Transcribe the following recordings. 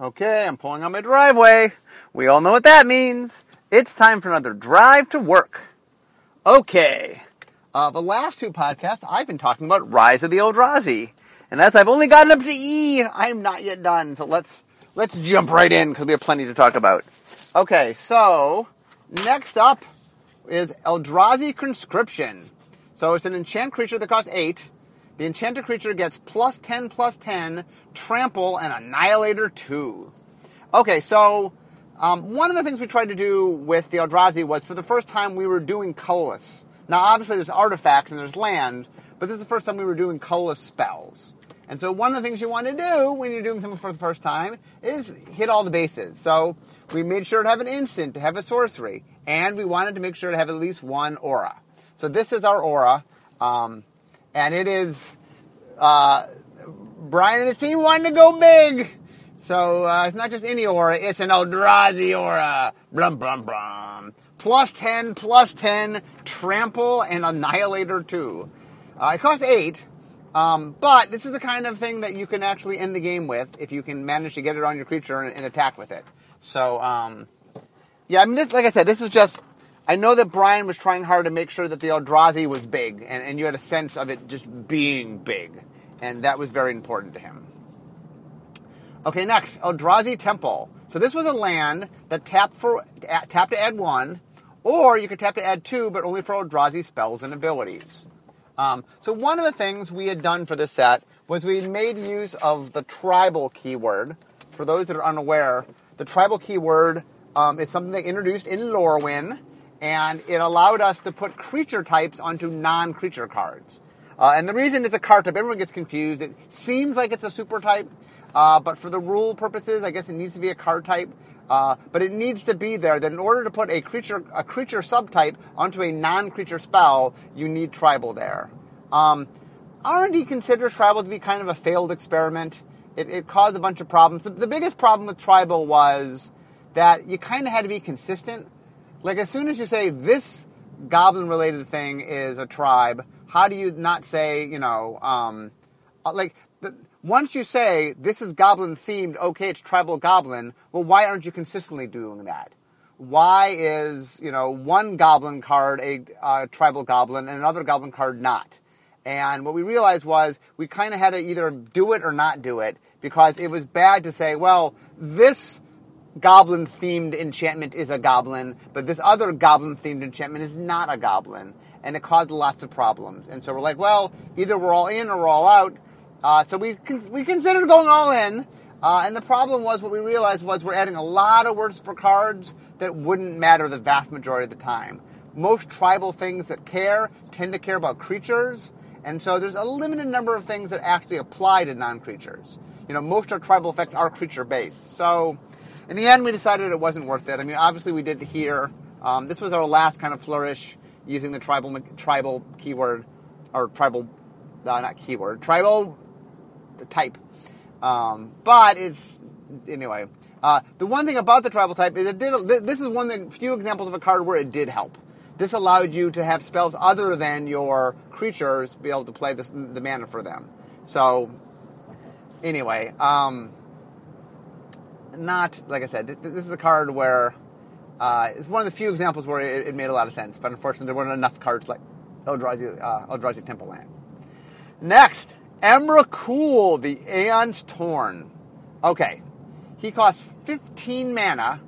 Okay, I'm pulling on my driveway. We all know what that means. It's time for another drive to work. Okay. Uh, the last two podcasts, I've been talking about Rise of the Eldrazi. And as I've only gotten up to E, I'm not yet done. So let's, let's jump right in because we have plenty to talk about. Okay, so next up is Eldrazi Conscription. So it's an enchant creature that costs 8. The enchanted creature gets plus 10 plus 10, trample, and annihilator 2. Okay, so um, one of the things we tried to do with the Eldrazi was for the first time we were doing colorless. Now, obviously, there's artifacts and there's land, but this is the first time we were doing colorless spells. And so, one of the things you want to do when you're doing something for the first time is hit all the bases. So, we made sure to have an instant, to have a sorcery, and we wanted to make sure to have at least one aura. So, this is our aura, um, and it is uh, Brian and his team wanted to go big. So uh, it's not just any aura, it's an Eldrazi aura. Blum, blum, blum. Plus 10, plus 10, trample, and annihilator 2. Uh, it costs 8, um, but this is the kind of thing that you can actually end the game with if you can manage to get it on your creature and, and attack with it. So, um, yeah, I mean, this, like I said, this is just. I know that Brian was trying hard to make sure that the Eldrazi was big, and, and you had a sense of it just being big, and that was very important to him. Okay, next, Eldrazi Temple. So this was a land that tapped for tapped to add one, or you could tap to add two, but only for Eldrazi spells and abilities. Um, so one of the things we had done for this set was we made use of the tribal keyword. For those that are unaware, the tribal keyword um, is something they introduced in Lorwyn, and it allowed us to put creature types onto non-creature cards. Uh, and the reason it's a card type, everyone gets confused. It seems like it's a super type, uh, but for the rule purposes, I guess it needs to be a card type. Uh, but it needs to be there that in order to put a creature a creature subtype onto a non-creature spell, you need tribal there. Um, R&D considers tribal to be kind of a failed experiment. It, it caused a bunch of problems. The, the biggest problem with tribal was that you kind of had to be consistent. Like as soon as you say this goblin-related thing is a tribe, how do you not say you know um, like the, once you say this is goblin themed, okay, it's tribal goblin. Well, why aren't you consistently doing that? Why is you know one goblin card a uh, tribal goblin and another goblin card not? And what we realized was we kind of had to either do it or not do it because it was bad to say, well, this goblin themed enchantment is a goblin, but this other goblin themed enchantment is not a goblin. And it caused lots of problems. And so we're like, well, either we're all in or we're all out. Uh, so we con- we considered going all in, uh, and the problem was what we realized was we're adding a lot of words for cards that wouldn't matter the vast majority of the time. Most tribal things that care tend to care about creatures, and so there's a limited number of things that actually apply to non-creatures. You know, most of our tribal effects are creature based. So in the end, we decided it wasn't worth it. I mean, obviously we did here. Um, this was our last kind of flourish using the tribal tribal keyword or tribal, uh, not keyword, tribal the type. Um, but it's anyway. Uh, the one thing about the tribal type is it did. This is one of the few examples of a card where it did help. This allowed you to have spells other than your creatures be able to play the mana for them. So, anyway, um, not like I said. This, is a card where uh, it's one of the few examples where it, it, made a lot of sense. But unfortunately, there weren't enough cards like Eldrazi, uh, Eldrazi Temple Land. Next, Emrakul, the Aeon's Torn. Okay, he costs 15 mana,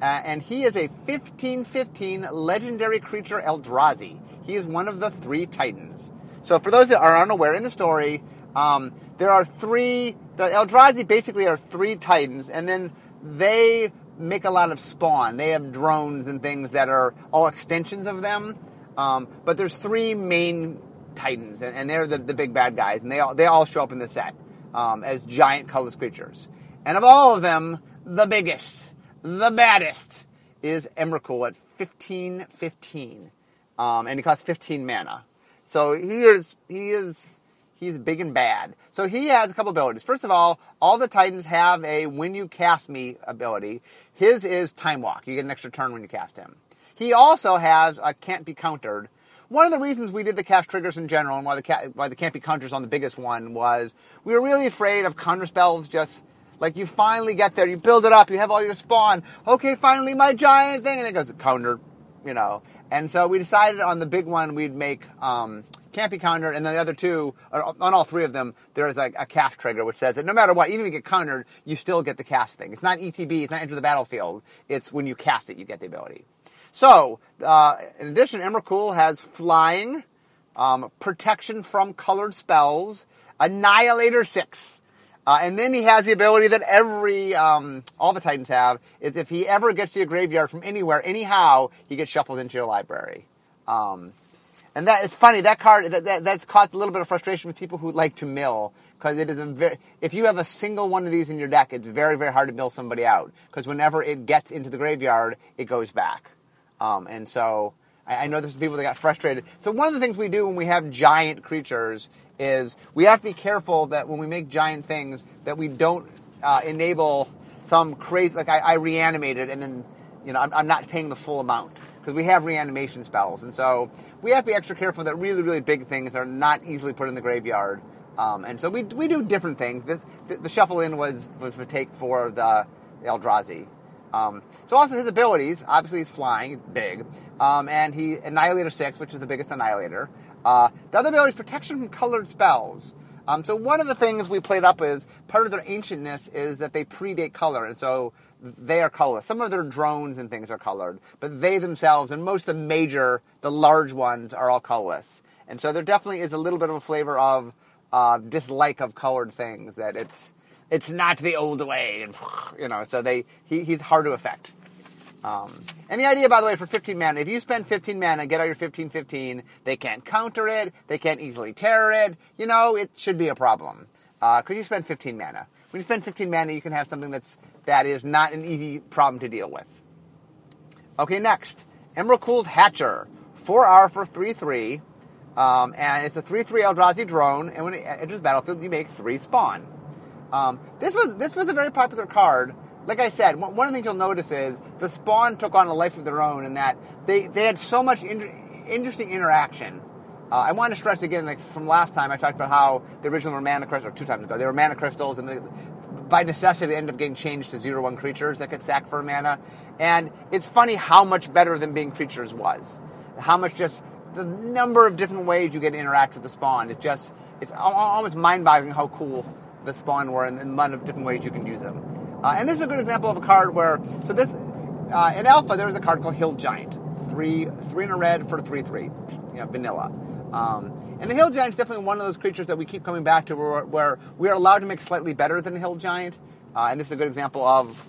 uh, and he is a 15-15 legendary creature Eldrazi. He is one of the three Titans. So for those that are unaware in the story, um, there are three. The Eldrazi basically are three Titans, and then they make a lot of spawn. They have drones and things that are all extensions of them. Um, but there's three main Titans, and, and they're the, the big bad guys, and they all they all show up in the set um, as giant colorless creatures. And of all of them, the biggest, the baddest is Emrakul at fifteen fifteen, um, and he costs fifteen mana. So he is he is he's big and bad. So he has a couple abilities. First of all, all the Titans have a when you cast me ability. His is Time Walk. You get an extra turn when you cast him. He also has a can't be countered, one of the reasons we did the cast triggers in general and why the, ca- why the can't be counters on the biggest one was we were really afraid of counter spells just Like you finally get there, you build it up, you have all your spawn. Okay, finally my giant thing, and it goes counter, you know. And so we decided on the big one we'd make um, Campy countered. and then the other two, on all three of them, there is a, a cast trigger which says that no matter what, even if you get countered, you still get the cast thing. It's not ETB, it's not enter the battlefield. It's when you cast it, you get the ability. So, uh, in addition, Emrakul has flying, um, protection from colored spells, Annihilator 6. Uh, and then he has the ability that every, um, all the Titans have, is if he ever gets to your graveyard from anywhere, anyhow, he gets shuffled into your library. Um, and that, it's funny, that card, that, that, that's caused a little bit of frustration with people who like to mill, because it is a very, if you have a single one of these in your deck, it's very, very hard to mill somebody out, because whenever it gets into the graveyard, it goes back. Um, and so, I, I know there's people that got frustrated. So one of the things we do when we have giant creatures is we have to be careful that when we make giant things that we don't uh, enable some crazy like I, I reanimated and then you know I'm, I'm not paying the full amount because we have reanimation spells. And so we have to be extra careful that really really big things are not easily put in the graveyard. Um, and so we, we do different things. This the, the, shuffle in was was the take for the Eldrazi. Um, so also his abilities obviously he's flying big. Um, and he annihilator 6 which is the biggest annihilator. Uh, the other ability is protection from colored spells. Um, so one of the things we played up is part of their ancientness is that they predate color, and so they are colorless. Some of their drones and things are colored, but they themselves and most of the major, the large ones, are all colorless. And so there definitely is a little bit of a flavor of uh, dislike of colored things. That it's it's not the old way, and you know. So they he, he's hard to affect. Um, and the idea, by the way, for 15 mana, if you spend 15 mana, and get out your 15 15, they can't counter it, they can't easily tear it, you know, it should be a problem. Because uh, you spend 15 mana. When you spend 15 mana, you can have something that's, that is not an easy problem to deal with. Okay, next. Emrakul's Hatcher. 4R for 3 3. Um, and it's a 3 3 Eldrazi drone, and when it enters the battlefield, you make 3 spawn. Um, this was this was a very popular card like I said, one of the things you'll notice is the Spawn took on a life of their own in that they, they had so much inter- interesting interaction. Uh, I want to stress again, like from last time, I talked about how the original were mana crystals, or two times ago, they were mana crystals, and they, by necessity, they end up getting changed to zero one creatures that get sacked for mana. And it's funny how much better than being creatures was. How much just the number of different ways you get to interact with the spawn. It's just, it's almost mind boggling how cool the spawn were and the amount of different ways you can use them. Uh, and this is a good example of a card where, so this, uh, in Alpha, there was a card called Hill Giant. Three, three in a red for three, three. You know, vanilla. Um, and the Hill Giant is definitely one of those creatures that we keep coming back to where, where we are allowed to make slightly better than the Hill Giant. Uh, and this is a good example of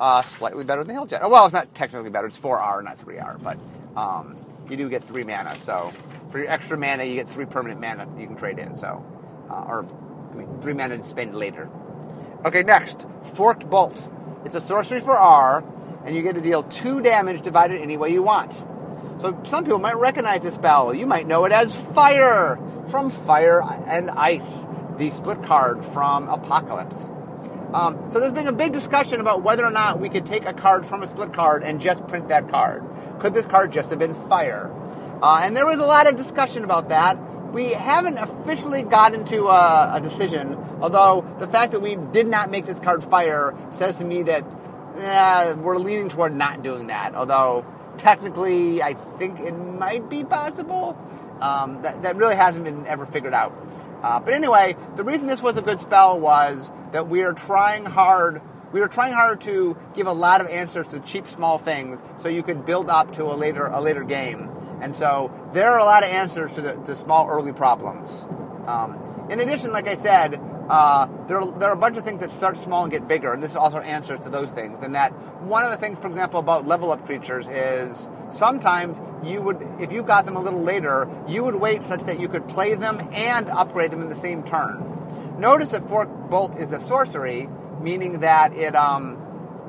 uh, slightly better than the Hill Giant. Oh, well, it's not technically better. It's 4R, not 3R. But um, you do get three mana. So for your extra mana, you get three permanent mana you can trade in. So, uh, or I mean, three mana to spend later. Okay, next. Forked Bolt. It's a sorcery for R, and you get to deal two damage divided any way you want. So some people might recognize this spell. You might know it as Fire from Fire and Ice, the split card from Apocalypse. Um, so there's been a big discussion about whether or not we could take a card from a split card and just print that card. Could this card just have been Fire? Uh, and there was a lot of discussion about that we haven't officially gotten to a, a, decision, although the fact that we did not make this card fire says to me that eh, we're leaning toward not doing that. Although technically, I think it might be possible. Um, that, that really hasn't been ever figured out. Uh, but anyway, the reason this was a good spell was that we are trying hard. We were trying hard to give a lot of answers to cheap small things, so you could build up to a later a later game. And so there are a lot of answers to the to small early problems. Um, in addition, like I said, uh, there, are, there are a bunch of things that start small and get bigger, and this also answers to those things. And that one of the things, for example, about level up creatures is sometimes you would, if you got them a little later, you would wait such that you could play them and upgrade them in the same turn. Notice that Fork Bolt is a sorcery, meaning that it, um,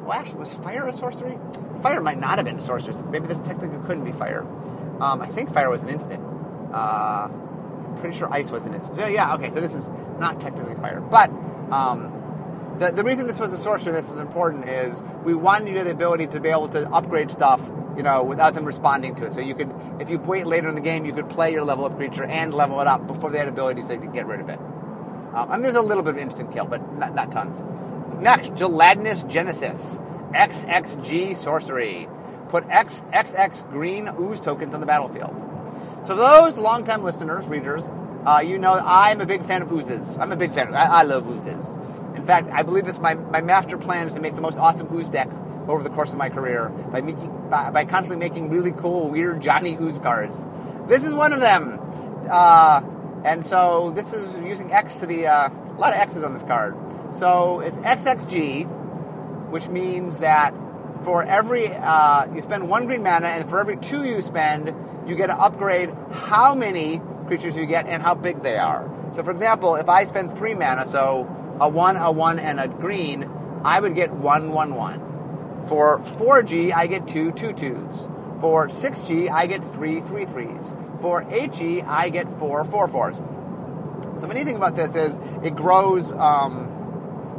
well, actually, was fire a sorcery? Fire might not have been a sorcery. Maybe this technically couldn't be fire. Um, I think fire was an instant. Uh, I'm pretty sure ice was an instant. Yeah, okay, so this is not technically fire. But um, the, the reason this was a source sorcerer this is important is we wanted you the ability to be able to upgrade stuff, you know, without them responding to it. So you could, if you wait later in the game, you could play your level up creature and level it up before they had ability to get rid of it. Um, and there's a little bit of instant kill, but not, not tons. Next, Gelatinous Genesis. XXG Sorcery. Put XXX green ooze tokens on the battlefield. So those longtime listeners, readers, uh, you know I'm a big fan of oozes. I'm a big fan. Of, I, I love oozes. In fact, I believe it's my, my master plan is to make the most awesome ooze deck over the course of my career by making by, by constantly making really cool, weird Johnny Ooze cards. This is one of them. Uh, and so this is using X to the uh, a lot of X's on this card. So it's XXG, which means that for every uh, you spend one green mana, and for every two you spend, you get to upgrade how many creatures you get and how big they are. So, for example, if I spend three mana, so a one, a one, and a green, I would get one, one, one. For 4G, I get two, two twos. For 6G, I get three, three threes. For 8G, I get four, four fours. So, the thing about this is it grows um,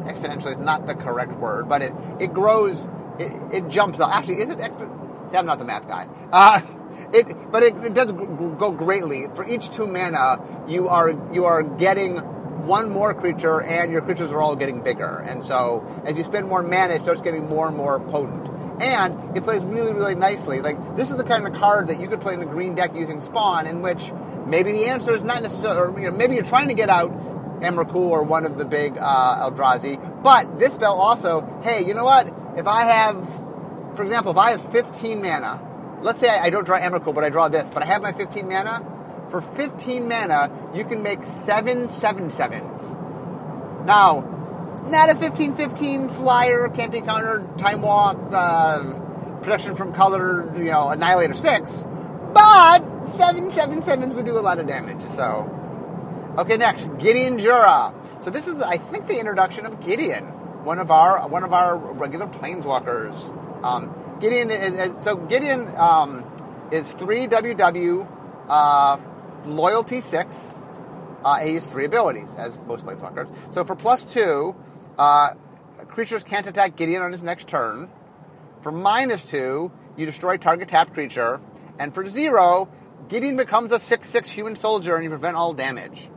exponentially. It's not the correct word, but it, it grows, it, it jumps up. Actually, is it exponential? See, I'm not the math guy. Uh, it, but it, it does go greatly. For each two mana, you are you are getting one more creature, and your creatures are all getting bigger. And so, as you spend more mana, it starts getting more and more potent. And it plays really, really nicely. Like this is the kind of card that you could play in a green deck using Spawn, in which maybe the answer is not necessarily, or you know, maybe you're trying to get out Emrakul or one of the big uh, Eldrazi. But this spell also, hey, you know what? If I have, for example, if I have 15 mana, let's say I, don't draw Emrakul, but I draw this, but I have my 15 mana. For 15 mana, you can make seven seven sevens. Now, not a 15-15 flyer, can't be countered, time walk, uh, protection from color, you know, annihilator six, but seven seven sevens would do a lot of damage. So, okay, next Gideon Jura. So this is, I think, the introduction of Gideon, one of our one of our regular planeswalkers. Um, Gideon is, is so Gideon um, is three WW, uh, loyalty six. Uh, he has three abilities, as most planeswalkers. So for plus two, uh, creatures can't attack Gideon on his next turn. For minus two, you destroy target tapped creature. And for zero, Gideon becomes a 6-6 human soldier and you prevent all damage.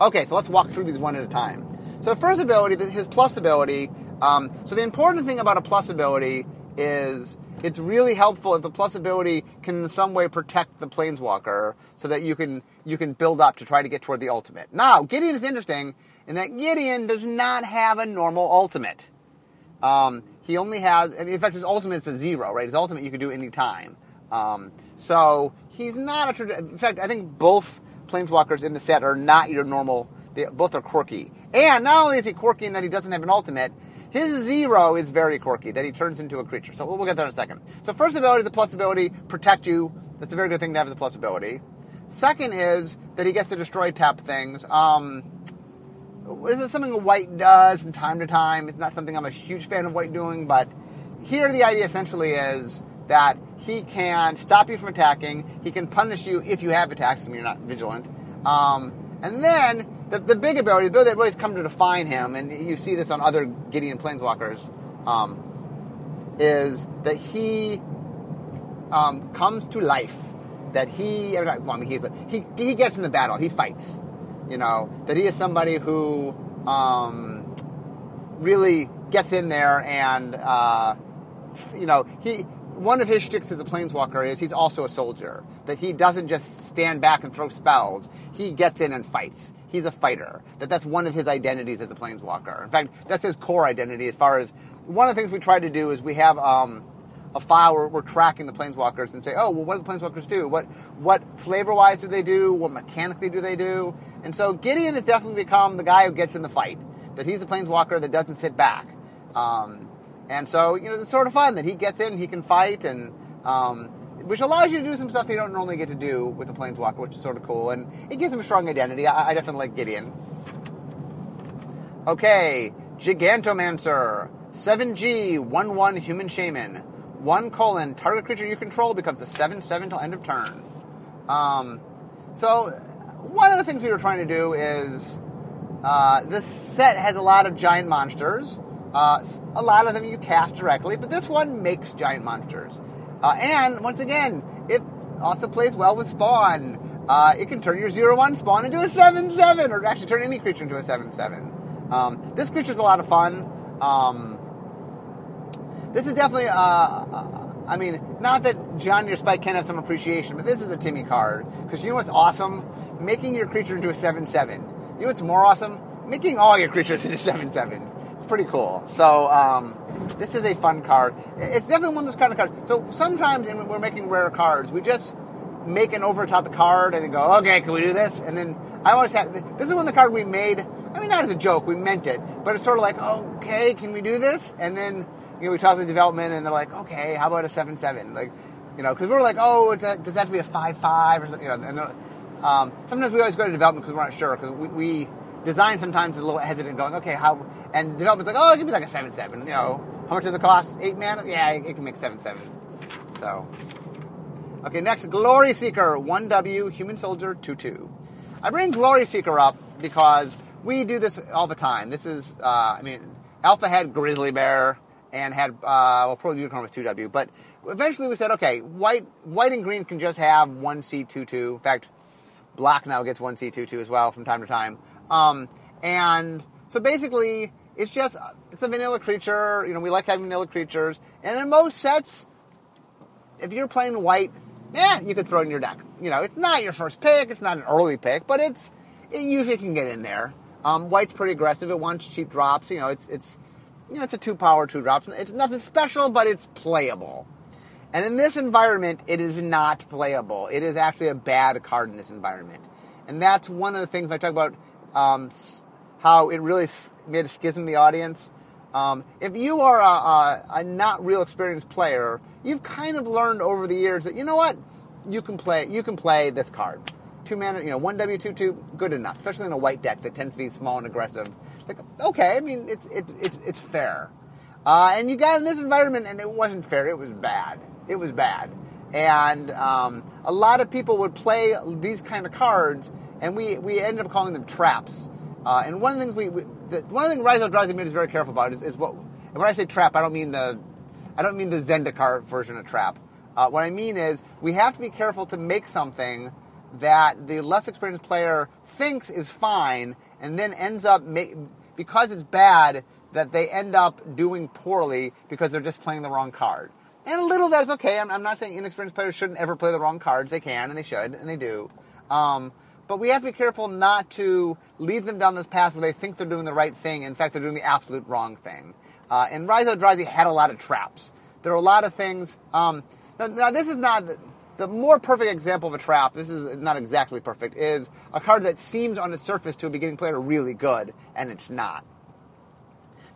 Okay, so let's walk through these one at a time. So the first ability, his plus ability, um, so the important thing about a plus ability is it's really helpful if the plus ability can in some way protect the planeswalker so that you can you can build up to try to get toward the ultimate. Now, Gideon is interesting in that Gideon does not have a normal ultimate. Um, he only has, in fact, his ultimate is a zero, right? His ultimate you can do any time. Um, so he's not a. In fact, I think both planeswalkers in the set are not your normal. They both are quirky, and not only is he quirky in that he doesn't have an ultimate, his zero is very quirky, that he turns into a creature. So we'll get there in a second. So first ability is the plus ability, protect you. That's a very good thing to have as a plus ability. Second is that he gets to destroy tap things. Um, this is something white does from time to time. It's not something I'm a huge fan of white doing, but here the idea essentially is that he can stop you from attacking. He can punish you if you have attacks and you're not vigilant. Um, and then the, the big ability, the ability that always come to define him, and you see this on other Gideon Planeswalkers, um, is that he um, comes to life. That he, well, I mean, he's, he, he gets in the battle. He fights. You know, that he is somebody who um, really gets in there and, uh, you know, he one of his shticks as a planeswalker is he's also a soldier. That he doesn't just stand back and throw spells. He gets in and fights. He's a fighter. That that's one of his identities as a planeswalker. In fact, that's his core identity. As far as one of the things we try to do is we have um, a file where we're tracking the planeswalkers and say, oh, well, what do the planeswalkers do? What what flavor wise do they do? What mechanically do they do? And so Gideon has definitely become the guy who gets in the fight. That he's a planeswalker that doesn't sit back. Um, and so, you know, it's sort of fun that he gets in, he can fight, and um, which allows you to do some stuff you don't normally get to do with the Planeswalker, which is sort of cool. And it gives him a strong identity. I, I definitely like Gideon. Okay, Gigantomancer. 7G, 1 1 Human Shaman. 1 colon, target creature you control becomes a 7 7 till end of turn. Um, so, one of the things we were trying to do is uh, this set has a lot of giant monsters. Uh, a lot of them you cast directly, but this one makes giant monsters. Uh, and once again, it also plays well with spawn. Uh, it can turn your 0 1 spawn into a 7 7, or actually turn any creature into a 7 7. Um, this creature's a lot of fun. Um, this is definitely, uh, uh, I mean, not that Johnny or Spike can't have some appreciation, but this is a Timmy card. Because you know what's awesome? Making your creature into a 7 7. You know what's more awesome? Making all your creatures into 7 7s. It's pretty cool. So, um, this is a fun card. It's definitely one of those kind of cards. So sometimes when we're making rare cards, we just make an over top the card and then go, okay, can we do this? And then I always have, this is one of the cards we made, I mean, not as a joke, we meant it, but it's sort of like, okay, can we do this? And then, you know, we talk to the development and they're like, okay, how about a 7-7? Like, you know, because we're like, oh, does that have to be a 5-5 or something, you know, and um, sometimes we always go to development because we're not sure, because we, we design sometimes is a little hesitant going, okay, how, and development's like, oh, give me like a 7-7, you know, how much does it cost? Eight man? Yeah, it can make 7-7. So, okay, next, Glory Seeker, 1W, Human Soldier, 2-2. I bring Glory Seeker up because we do this all the time. This is, uh, I mean, Alpha had Grizzly Bear and had, uh, well, Pearl Unicorn was 2W, but eventually we said, okay, white, white and green can just have 1C22. In fact, black now gets 1C22 as well from time to time. Um, and so basically, it's just it's a vanilla creature. You know, we like having vanilla creatures, and in most sets, if you're playing white, yeah, you could throw it in your deck. You know, it's not your first pick, it's not an early pick, but it's it usually can get in there. Um, white's pretty aggressive. It wants cheap drops. You know, it's it's you know it's a two power two drops. It's nothing special, but it's playable. And in this environment, it is not playable. It is actually a bad card in this environment, and that's one of the things I talk about. Um, how it really made a schism in the audience. Um, if you are a, a, a, not real experienced player, you've kind of learned over the years that you know what you can play. You can play this card, two mana, you know, one W two two, good enough. Especially in a white deck that tends to be small and aggressive. Like, okay, I mean, it's it's it's, it's fair. Uh, and you got in this environment, and it wasn't fair. It was bad. It was bad. And um, a lot of people would play these kind of cards, and we we ended up calling them traps uh, and one of the things we, we the, one of the things Rise Eldrazi made is very careful about is, is, what. And when I say trap, I don't mean the, I don't mean the Zendikar version of trap. Uh, what I mean is we have to be careful to make something that the less experienced player thinks is fine, and then ends up make, because it's bad that they end up doing poorly because they're just playing the wrong card. And a little that's okay. I'm, I'm, not saying inexperienced players shouldn't ever play the wrong cards. They can and they should and they do. Um, but we have to be careful not to lead them down this path where they think they're doing the right thing. In fact, they're doing the absolute wrong thing. Uh, and Rise Eldrazi had a lot of traps. There are a lot of things. Um, now, now, this is not the, the, more perfect example of a trap. This is not exactly perfect. Is a card that seems on its surface to a beginning player really good, and it's not.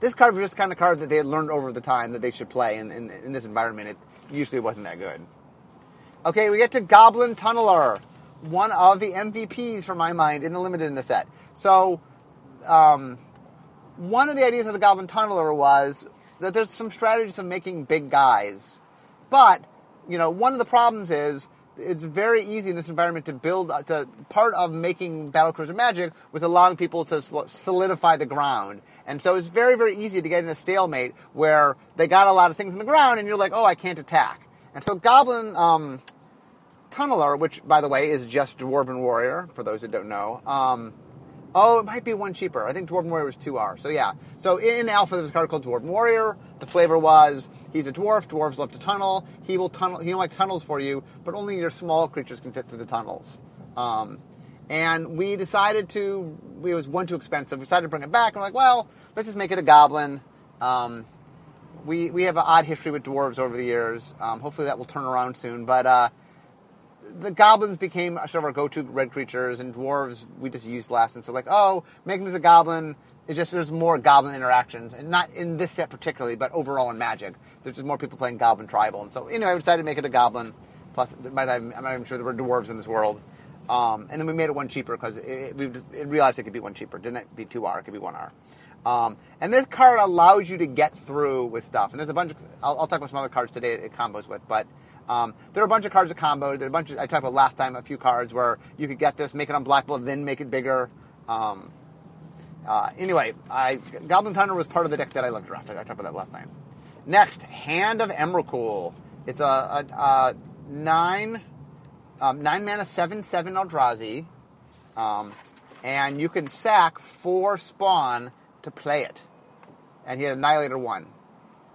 This card was just kind of card that they had learned over the time that they should play, and in, in this environment, it usually wasn't that good. Okay, we get to Goblin Tunneler one of the MVPs for my mind in the limited in the set. So, um, one of the ideas of the Goblin Tunneler was that there's some strategies of making big guys, but you know one of the problems is it's very easy in this environment to build. Uh, to part of making battlecruiser magic was allowing people to solidify the ground, and so it's very very easy to get in a stalemate where they got a lot of things in the ground, and you're like, oh, I can't attack. And so Goblin um, Tunneler, which, by the way, is just Dwarven Warrior, for those that don't know. Um, oh, it might be one cheaper. I think Dwarven Warrior was 2R. So, yeah. So, in Alpha, there's a card called Dwarven Warrior. The flavor was he's a dwarf. Dwarves love to tunnel. He will tunnel. He will like tunnels for you, but only your small creatures can fit through the tunnels. Um, and we decided to. It was one too expensive. We decided to bring it back. And we're like, well, let's just make it a goblin. Um, we we have an odd history with dwarves over the years. Um, hopefully that will turn around soon. But uh, the goblins became sort of our go-to red creatures, and dwarves we just used less. And so, like, oh, making this a goblin, it just there's more goblin interactions, and not in this set particularly, but overall in Magic, there's just more people playing goblin tribal. And so, anyway, I decided to make it a goblin. Plus, might have, I'm not even sure there were dwarves in this world. Um, and then we made it one cheaper because we realized it could be one cheaper. Didn't it be two R, it could be one R. Um, and this card allows you to get through with stuff. And there's a bunch of I'll, I'll talk about some other cards today it combos with, but um, there are a bunch of cards that combo. There are a bunch of, I talked about last time a few cards where you could get this, make it on black, unblockable, then make it bigger. Um, uh, anyway, I, Goblin Tunneler was part of the deck that I looked draft. I talked about that last time. Next, Hand of Emrakul. It's a, a, a nine um, nine mana seven seven Eldrazi, um, and you can sack four spawn to play it. and he had Annihilator 1.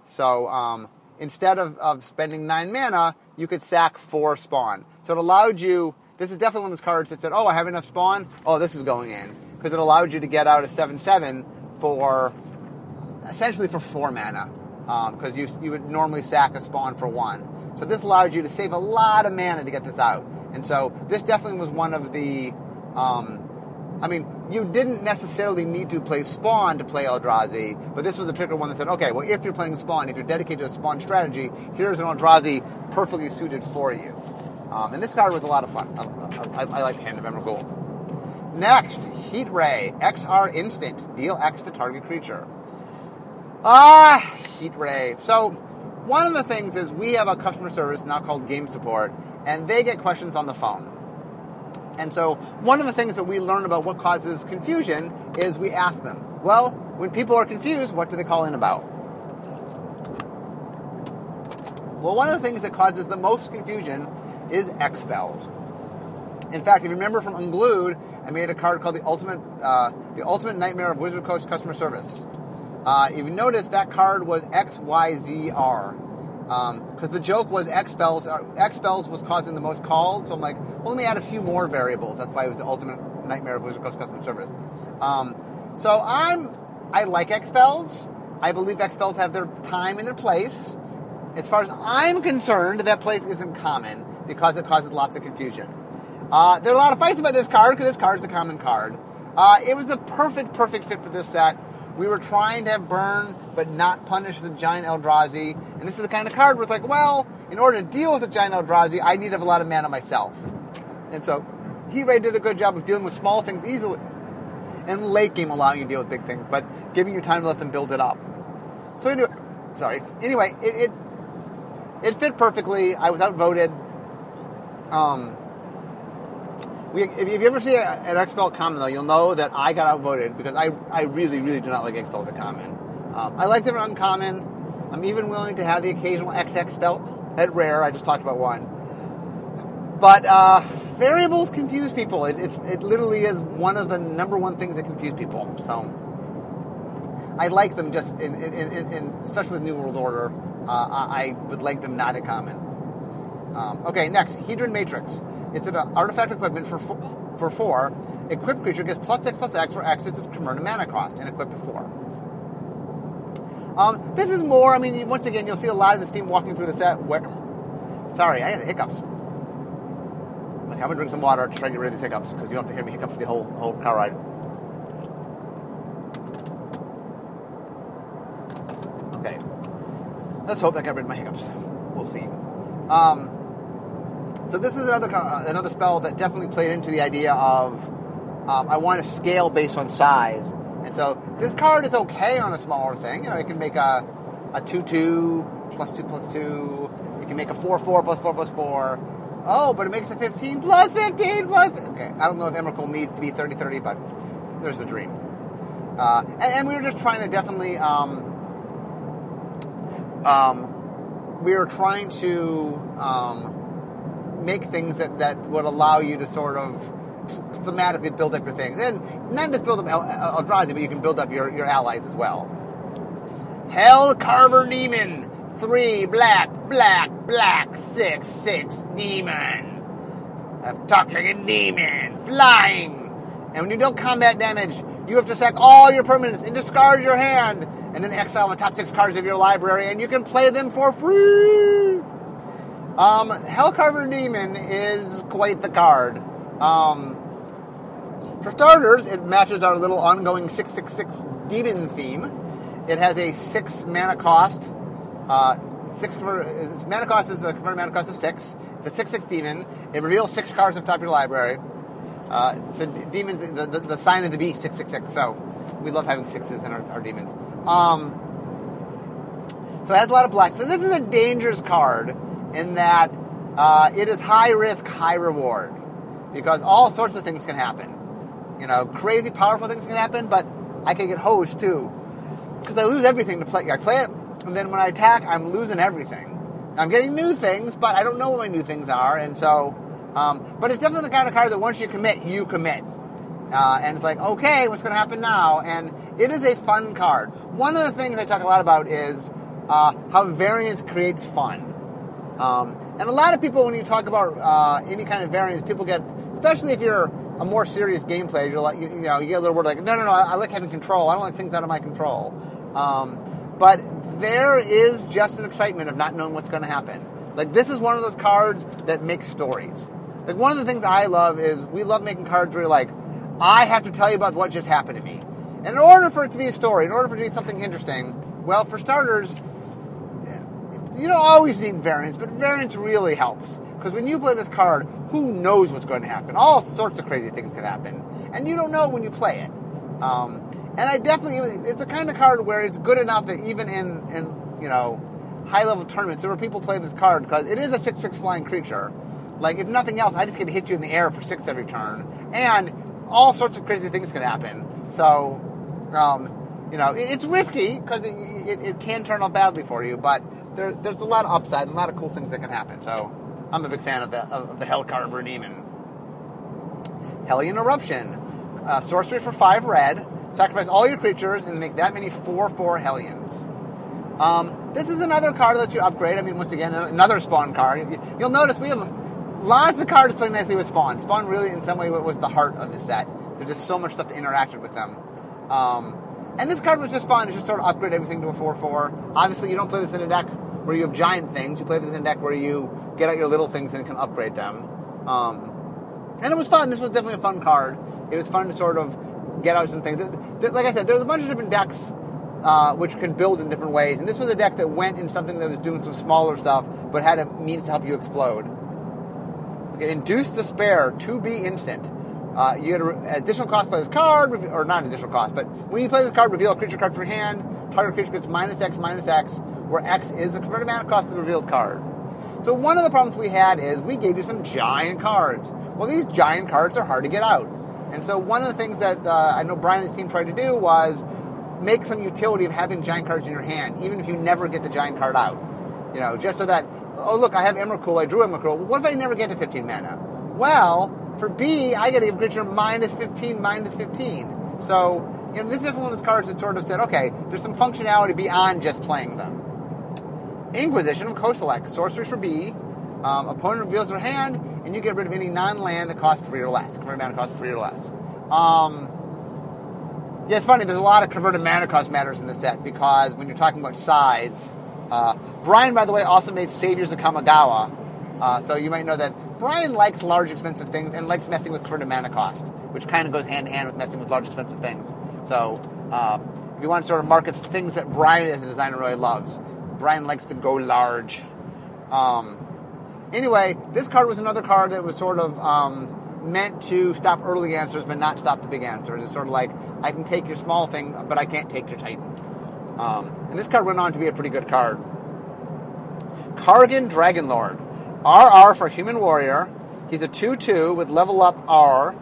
So um, instead of, of spending 9 mana, you could sack 4 spawn. So it allowed you, this is definitely one of those cards that said, oh, I have enough spawn, oh, this is going in. Because it allowed you to get out a 7 7 for essentially for 4 mana. Because um, you, you would normally sack a spawn for 1. So this allowed you to save a lot of mana to get this out. And so this definitely was one of the. Um, I mean, you didn't necessarily need to play Spawn to play Eldrazi, but this was a particular one that said, okay, well, if you're playing Spawn, if you're dedicated to a Spawn strategy, here's an Eldrazi perfectly suited for you. Um, and this card was a lot of fun. I, I, I like Hand of Emrakul. Next, Heat Ray, XR Instant. Deal X to target creature. Ah, Heat Ray. So, one of the things is we have a customer service now called Game Support, and they get questions on the phone. And so, one of the things that we learn about what causes confusion is we ask them, well, when people are confused, what do they call in about? Well, one of the things that causes the most confusion is X spells. In fact, if you remember from Unglued, I made a card called the Ultimate, uh, the Ultimate Nightmare of Wizard Coast Customer Service. Uh, if you notice, that card was XYZR because um, the joke was X spells. Uh, X spells was causing the most calls, so I'm like, well, let me add a few more variables. That's why it was the ultimate nightmare of Wizard Coast customer service. Um, so I'm, I like X spells. I believe X spells have their time and their place. As far as I'm concerned, that place isn't common because it causes lots of confusion. Uh, there are a lot of fights about this card because this card is the common card. Uh, it was a perfect, perfect fit for this set. We were trying to have burn, but not punish the giant Eldrazi. And this is the kind of card where it's like, well, in order to deal with the giant Eldrazi, I need to have a lot of mana myself. And so, Heat Ray did a good job of dealing with small things easily. And late game allowing you to deal with big things, but giving you time to let them build it up. So anyway, sorry. Anyway, it, it, it fit perfectly. I was outvoted. Um, we, if you ever see an X spell common, though, you'll know that I got outvoted because I, I really, really do not like X spell at common. Um, I like them uncommon. I'm even willing to have the occasional XX spell at rare. I just talked about one. But uh, variables confuse people. It, it literally is one of the number one things that confuse people. So I like them just in, in, in, in especially with New World Order. Uh, I would like them not at common. Um, okay, next, Hedron Matrix. It's an artifact equipment for four, for four. Equipped creature gets plus X plus X, where X is its converted mana cost, and equipped at four. Um, this is more. I mean, once again, you'll see a lot of this team walking through the set. Where, sorry, I had hiccups. Look, I'm gonna drink some water to try to get rid of these hiccups because you don't have to hear me hiccups the whole whole car ride. Okay, let's hope that got rid of my hiccups. We'll see. Um, so this is another another spell that definitely played into the idea of um, I want to scale based on size, and so this card is okay on a smaller thing. You know, it can make a a two two plus two plus two. You can make a four four plus four plus four. Oh, but it makes a 15 plus 15 plus. Okay, I don't know if Emrakul needs to be 30 30, but there's the dream. Uh, and, and, we were just trying to definitely. Um, um, we were trying to um, make things that, that would allow you to sort of thematically build up your things. And not just build up Eldrazi, but you can build up your, your allies as well. Hellcarver Demon. Three black, black, black, six, six, demon. I talk like a demon. Flying. And when you deal combat damage, you have to sack all your permanents and discard your hand, and then exile the top six cards of your library, and you can play them for free. Um, Hellcarver Demon is quite the card. Um, for starters, it matches our little ongoing 666 demon theme. It has a 6 mana cost. Uh, six its mana cost is a converted mana cost of 6. It's a 6 6 demon. It reveals 6 cards on top of your library. Uh, so demons, the, the, the, sign of the beast, 666. So we love having sixes in our, our demons. Um, so it has a lot of black. So this is a dangerous card in that uh, it is high risk, high reward because all sorts of things can happen. You know, crazy powerful things can happen, but I can get hosed too because I lose everything to play. I play it, and then when I attack, I'm losing everything. I'm getting new things, but I don't know what my new things are, and so. Um, but it's definitely the kind of card that once you commit, you commit. Uh, and it's like, okay, what's going to happen now? And it is a fun card. One of the things I talk a lot about is uh, how variance creates fun. Um, and a lot of people, when you talk about uh, any kind of variance, people get, especially if you're a more serious game player, you're like, you, you know, you get a little word like, no, no, no, I, I, like having control. I don't like things out of my control. Um, but there is just an excitement of not knowing what's going to happen. Like this is one of those cards that makes stories. Like one of the things I love is we love making cards where you're like, I have to tell you about what just happened to me. And in order for it to be a story, in order for it to be something interesting, well, for starters, you don't always need variance, but variance really helps. Because when you play this card, who knows what's going to happen? All sorts of crazy things can happen. And you don't know when you play it. Um, and I definitely, it's a kind of card where it's good enough that even in, in you know, high level tournaments, there are people play this card because it is a 6 6 flying creature. Like, if nothing else, I just get to hit you in the air for 6 every turn. And all sorts of crazy things can happen. So, um, you know, it's risky because it, it, it, can turn out badly for you, but there, there's a lot of upside and a lot of cool things that can happen. So, I'm a big fan of the of the Hellcarver Demon. Hellion Eruption, uh, sorcery for five red. Sacrifice all your creatures and make that many four four Hellions. Um, this is another card that you upgrade. I mean, once again, another spawn card. You'll notice we have lots of cards playing nicely with Spawn. Spawn really, in some way, was the heart of the set. There's just so much stuff to interact with them. Um, and this card was just fun. It's just sort of upgrade everything to a 4-4. Obviously, you don't play this in a deck where you have giant things. You play this in a deck where you get out your little things and can upgrade them. Um, and it was fun. This was definitely a fun card. It was fun to sort of get out some things. Like I said, there's a bunch of different decks uh, which can build in different ways. And this was a deck that went in something that was doing some smaller stuff, but had a means to help you explode. Okay, Induce Despair, to be instant. Uh, you get an additional cost by this card, or not additional cost, but when you play this card, reveal a creature card from your hand. Target creature gets minus X, minus X, where X is the converted mana cost of the revealed card. So one of the problems we had is we gave you some giant cards. Well, these giant cards are hard to get out. And so one of the things that uh, I know Brian and his team tried to do was make some utility of having giant cards in your hand, even if you never get the giant card out. You know, just so that, oh look, I have Emrakul, I drew Emrakul. What if I never get to 15 mana? Well, for B, I get to give creature minus 15, minus 15. So, you know, this is one of those cards that sort of said, okay, there's some functionality beyond just playing them. Inquisition of Kozilek, sorcery for B. Um, opponent reveals their hand, and you get rid of any non-land that costs three or less. Converted mana costs three or less. Um, yeah, it's funny. There's a lot of converted mana cost matters in the set because when you're talking about size, uh, Brian, by the way, also made Saviors of Kamigawa. Uh, so you might know that Brian likes large, expensive things and likes messing with converted mana cost, which kind of goes hand in hand with messing with large, expensive things. So uh, if you want to sort of market things that Brian as a designer really loves, Brian likes to go large. Um, anyway, this card was another card that was sort of um, meant to stop early answers, but not stop the big answers. It's sort of like I can take your small thing, but I can't take your Titan. Um, and this card went on to be a pretty good card. Kargan Dragonlord. RR for Human Warrior. He's a 2-2 with level up R.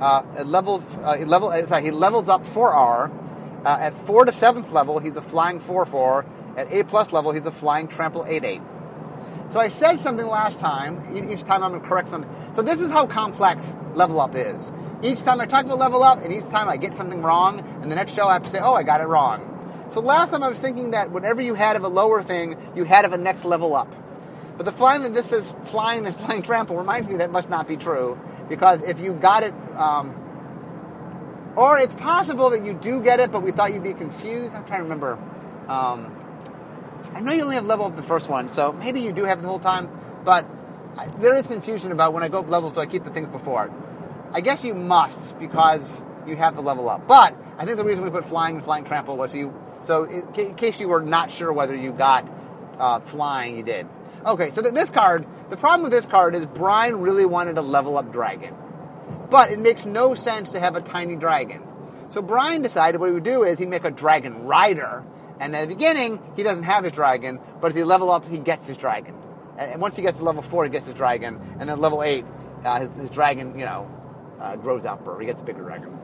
Uh, it levels, uh, he, level, uh, sorry, he levels up 4R. Uh, at 4 to 7th level, he's a flying 4-4. At 8 plus level, he's a flying trample 8-8. So I said something last time. Each time I'm going to correct something. So this is how complex level up is. Each time I talk about level up, and each time I get something wrong, and the next show I have to say, oh, I got it wrong. So last time I was thinking that whatever you had of a lower thing, you had of a next level up. But the flying that this is flying and flying trample reminds me that must not be true because if you got it, um, or it's possible that you do get it, but we thought you'd be confused. I'm trying to remember. Um, I know you only have level of the first one, so maybe you do have the whole time, but there is confusion about when I go up levels, do I keep the things before? I guess you must because you have the level up. But I think the reason we put flying and flying trample was you. So in case you were not sure whether you got uh, flying, you did. Okay, so this card, the problem with this card is Brian really wanted a level up dragon. But it makes no sense to have a tiny dragon. So Brian decided what he would do is he'd make a dragon rider, and at the beginning, he doesn't have his dragon, but if he level up, he gets his dragon. And once he gets to level 4, he gets his dragon, and then level 8, uh, his, his, dragon, you know, uh, grows out, or he gets a bigger dragon.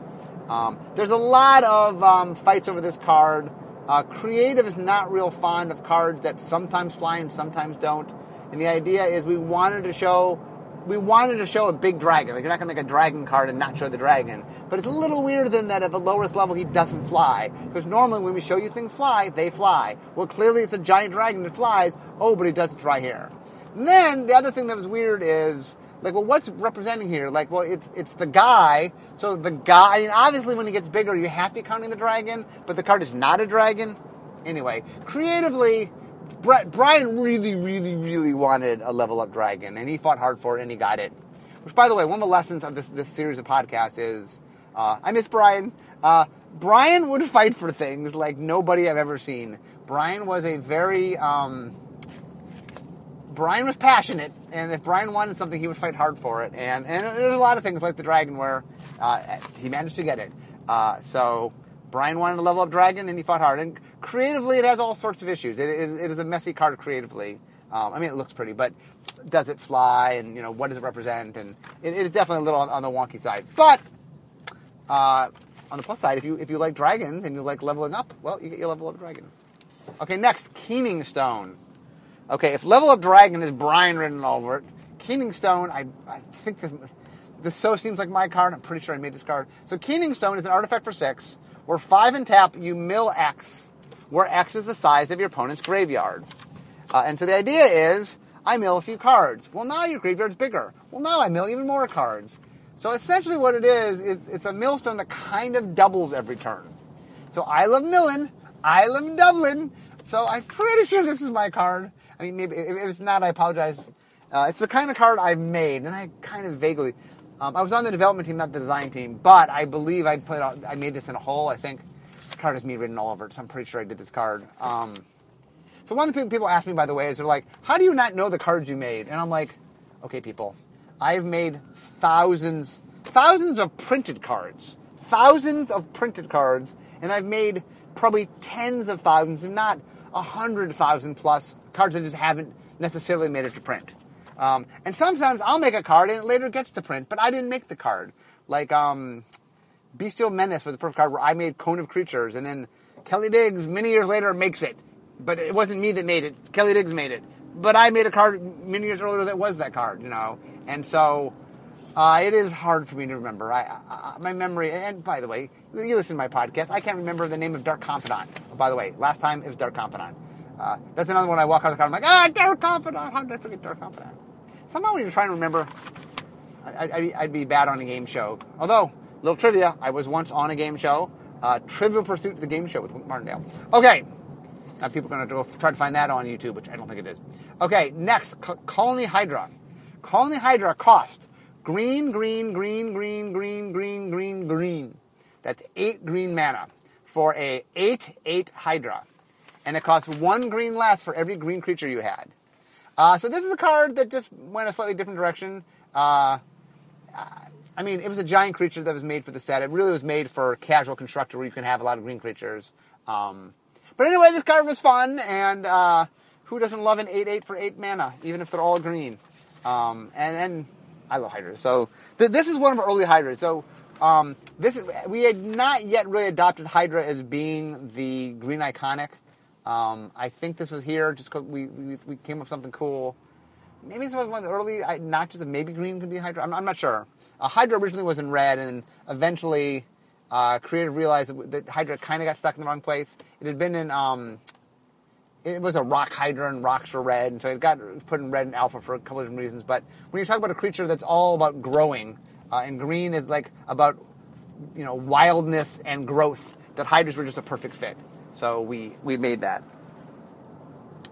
Um, there's a lot of um, fights over this card. Uh, creative is not real fond of cards that sometimes fly and sometimes don't. And the idea is we wanted to show we wanted to show a big dragon. Like you're not going to make a dragon card and not show the dragon. But it's a little weirder than that at the lowest level he doesn't fly. Because normally when we show you things fly, they fly. Well, clearly it's a giant dragon that flies. Oh, but he does it right here. And then the other thing that was weird is like, well, what's representing here? Like, well, it's it's the guy. So the guy. I mean, obviously, when he gets bigger, you have to be counting the dragon. But the card is not a dragon. Anyway, creatively, Brian really, really, really wanted a level up dragon, and he fought hard for it, and he got it. Which, by the way, one of the lessons of this this series of podcasts is, uh, I miss Brian. Uh, Brian would fight for things like nobody I've ever seen. Brian was a very um, Brian was passionate, and if Brian wanted something, he would fight hard for it. And and there's a lot of things like the dragon where uh, he managed to get it. Uh, so Brian wanted to level up dragon, and he fought hard. And creatively, it has all sorts of issues. it, it, it is a messy card creatively. Um, I mean, it looks pretty, but does it fly? And you know, what does it represent? And it, it is definitely a little on, on the wonky side. But uh, on the plus side, if you if you like dragons and you like leveling up, well, you get your level up dragon. Okay, next, Keening Stone. Okay, if Level Up Dragon is Brian written all over it, Keening Stone, I, I think this, this so seems like my card. I'm pretty sure I made this card. So Keening Stone is an artifact for six, where five and tap, you mill X, where X is the size of your opponent's graveyard. Uh, and so the idea is, I mill a few cards. Well, now your graveyard's bigger. Well, now I mill even more cards. So essentially what it is, is it's a millstone that kind of doubles every turn. So I love milling, I love doubling, so I'm pretty sure this is my card. I mean, maybe if it's not, I apologize. Uh, it's the kind of card I've made, and I kind of vaguely. Um, I was on the development team, not the design team, but I believe I put out, I made this in a hole. I think the card has me written all over it, so I'm pretty sure I did this card. Um, so one of the people ask me, by the way, is they're like, "How do you not know the cards you made?" And I'm like, "Okay, people, I've made thousands, thousands of printed cards, thousands of printed cards, and I've made probably tens of thousands, if not a hundred thousand plus cards that just haven't necessarily made it to print. Um, and sometimes I'll make a card and it later gets to print, but I didn't make the card. Like um, Bestial Menace was the first card where I made Cone of Creatures, and then Kelly Digges many years later makes it, but it wasn't me that made it. Kelly Digges made it, but I made a card many years earlier that was that card, you know. And so uh, it is hard for me to remember. I, I, my memory, and by the way, you listen to my podcast. I can't remember the name of Dark Confidant. Oh, by the way, last time it was Dark Confidant. Uh, that's another one I walk out of the car. I'm like, ah, Dark Confidant. How did I forget Dark Confidant? Somehow when you're trying to remember, I, would be bad on a game show. Although, little trivia, I was once on a game show. Uh, Trivial Pursuit, the game show with Wink Martindale. Okay. Now people are going to go try to find that on YouTube, which I don't think it is. Okay, next, Khalni Hydra. Khalni Hydra cost green, green, green, green, green, green, green, green. That's eight green mana for a 8-8 Hydra and it costs one green less for every green creature you had. Uh, so this is a card that just went a slightly different direction. Uh, I mean, it was a giant creature that was made for the set. It really was made for casual constructor where you can have a lot of green creatures. Um, but anyway, this card was fun, and uh, who doesn't love an 8-8 for 8 mana, even if they're all green? Um, and, and I love Hydras. So th- this is one of our early Hydras. So um, this is, we had not yet really adopted Hydra as being the green iconic. Um, I think this was here just because we, we, we came up with something cool. Maybe this was one of the early notches of maybe green could be Hydra. I'm, I'm not sure. Uh, Hydra originally was in red, and eventually uh, Creative realized that, that Hydra kind of got stuck in the wrong place. It had been in um, it was a rock Hydra, and rocks were red, and so it got put in red and alpha for a couple of different reasons. But when you talk about a creature that's all about growing, uh, and green is like about you know wildness and growth, that Hydras were just a perfect fit. So we, we made that.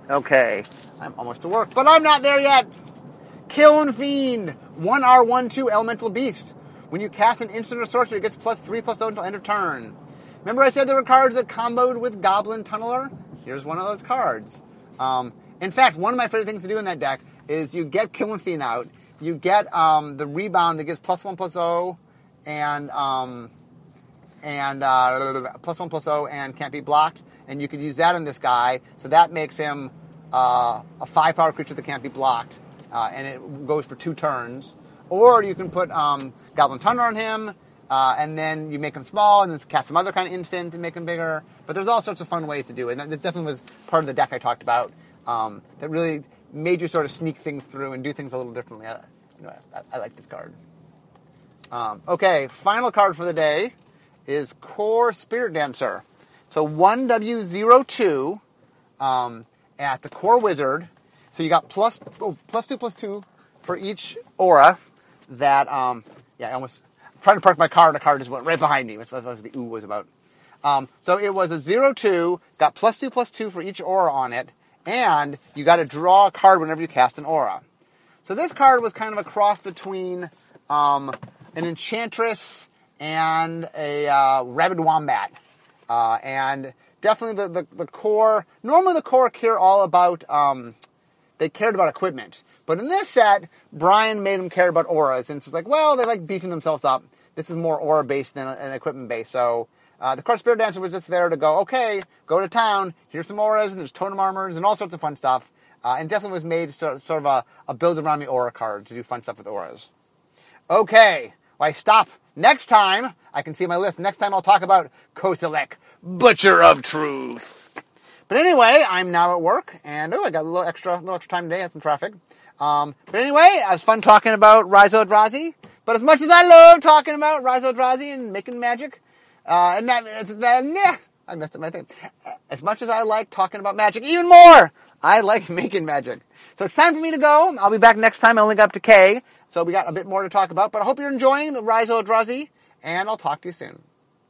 Okay, I'm almost to work, but I'm not there yet. Kiln Fiend, 1R12 Elemental Beast. When you cast an instant or sorcery, it gets plus 3 plus 0 until end of turn. Remember I said there were cards that comboed with Goblin Tunneler? Here's one of those cards. Um, in fact, one of my favorite things to do in that deck is you get Kiln Fiend out, you get um, the rebound that gives plus 1 plus 0, and um, and uh, plus one plus zero and can't be blocked. And you could use that on this guy, so that makes him uh, a five power creature that can't be blocked, uh, and it goes for two turns. Or you can put um, Goblin Tunneler on him, uh, and then you make them small, and then cast some other kind of instant to make them bigger. But there's all sorts of fun ways to do it. And this definitely was part of the deck I talked about um, that really made you sort of sneak things through and do things a little differently. Uh, Anyway, I, I like this card. Um, okay, final card for the day is Kor Spiritdancer. So 1W02 um, at the Kor Wizard. So you got plus, oh, plus 2 plus 2 for each aura that, um, yeah, I almost trying to park my car and the car just went right behind me. That's what the ooh was about. Um, so it was a 0-2, got plus 2 plus 2 for each aura on it, and you got to draw a card whenever you cast an aura. So this card was kind of a cross between um, an Enchantress and a uh, Rabid Wombat. Uh, and definitely the, the, the, Kor, normally the Kor care all about, um, they cared about equipment. But in this set, Brian made them care about auras. And it's like, well, they like beefing themselves up. This is more aura based than an equipment based. So uh, the Kor Spiritdancer was just there to go, okay, go to town, here's some auras, and there's totem armors, and all sorts of fun stuff. Uh, and definitely was made sort, sort of a, a build around the aura card to do fun stuff with auras. Okay, why stop. Next time, I can see my list. Next time I'll talk about Kozilek, Butcher of Truth. But anyway, I'm now at work, and oh, I got a little extra, little extra time today. Had some traffic. Um, but anyway, it was fun talking about Rise Eldrazi. But as much as I love talking about Rise Eldrazi and making magic, uh, and that, that, nah, I messed up my thing. As much as I like talking about magic, even more, I like making magic. So it's time for me to go. I'll be back next time. I only got up to K. So we got a bit more to talk about, but I hope you're enjoying the Rise Eldrazi, and I'll talk to you soon.